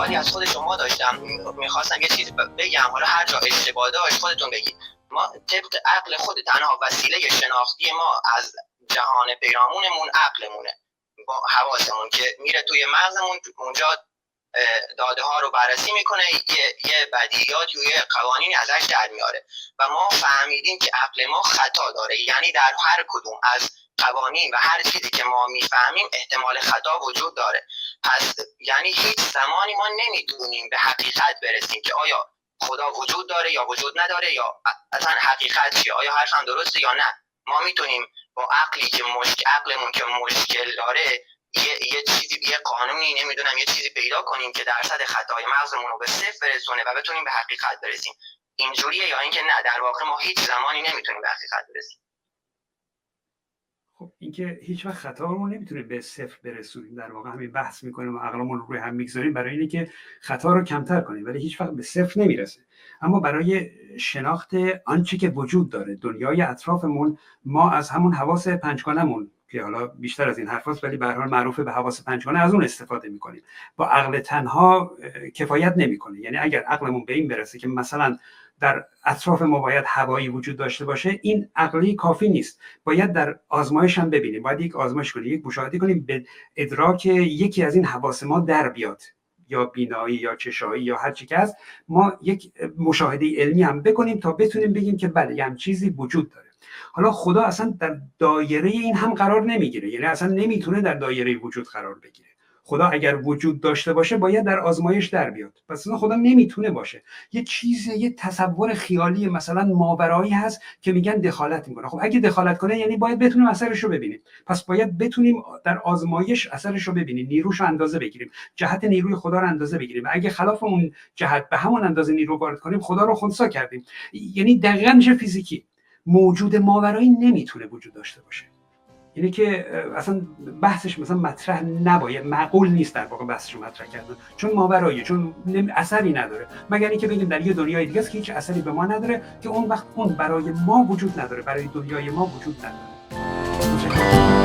سوالی از خود شما داشتم. می‌خواستم یه چیزی بگم. حالا هر جا اشتباه داشت خودتون بگید. ما طبق عقل خود تنها وسیله شناختی ما از جهان پیرامونمون عقلمونه. با حواسمون که میره توی مغزمون اونجا داده ها رو بررسی می‌کنه. یه, یه و یه قوانینی ازش در میاره. و ما فهمیدیم که عقل ما خطا داره. یعنی در هر کدوم از قوانین و هر چیزی که ما می‌فهمیم احتمال خطا وجود داره. یعنی هیچ زمانی ما نمی‌دونیم به حقیقت برسیم که آیا خدا وجود داره یا وجود نداره یا اصلا حقیقت چیه؟ آیا حرفم درسته یا نه؟ ما می‌تونیم با عقلی که مشکل عقلمون که مشکل داره یه, یه چیزی یه قانونی نمی‌دونم یه چیزی پیدا کنیم که درصد خطای مغزمون رو به صفر برسونه و بتونیم به حقیقت برسیم. اینجوریه یا اینکه نه؟ در واقع ما هیچ زمانی نمی‌تونیم به حقیقت برسیم. خب اینکه هیچ وقت خطا رو نمی‌تونه به صفر برسونیم در واقع. همین بحث می‌کنیم و عقلمون رو روی هم می‌گذاریم برای اینه که خطا رو کمتر کنیم ولی هیچ وقت به صفر نمی‌رسه. اما برای شناخت آنچه که وجود داره دنیای اطرافمون ما از همون حواس پنجگانمون که حالا بیشتر از این حرفاست ولی به حال معروف به حواس پنجگانه از اون استفاده می‌کنیم. با عقل تنها کفایت نمی‌کنه. یعنی اگر عقلمون به این برسه که مثلا در اطراف ما باید هوایی وجود داشته باشه این عقلی کافی نیست. باید در آزمایش هم ببینیم. باید یک آزمایش کنیم یک مشاهده کنیم به ادراک یکی از این حواس ما در بیاد. یا بینایی یا چشایی یا هر چی که هست ما یک مشاهده علمی هم بکنیم تا بتونیم بگیم که بله یه چیزی وجود داره. حالا خدا اصلا در دایره این هم قرار نمی‌گیره. یعنی اصلا نمی‌تونه در دایره وجود قرار بگیره. خدا اگر وجود داشته باشه باید در آزمایش در بیاد. پس خدا نمی‌تونه باشه. یه چیز یه تصور خیالی مثلا ماورایی هست که میگن دخالت می‌کنه. خب اگه دخالت کنه یعنی باید بتونیم اثرش رو ببینیم. پس باید بتونیم در آزمایش اثرش رو ببینیم. نیروش رو اندازه بگیریم. جهت نیروی خدا رو اندازه بگیریم. اگه خلاف اون جهت به همون اندازه نیرو وارد کنیم خدا رو خونسا کردیم. یعنی دقیقا میشه فیزیکی. موجود ماورایی نمی‌تونه وجود داشته باشه. یعنی که اصلا بحثش مثلا مطرح نباید معقول نیست در واقع بحثش مطرح کردن. چون ماورایی چون اثری نداره. مگر اینکه بگیم در یه دنیای دیگه است که هیچ اثری به ما نداره که اون وقت اون برای ما وجود نداره برای دنیای ما وجود نداره.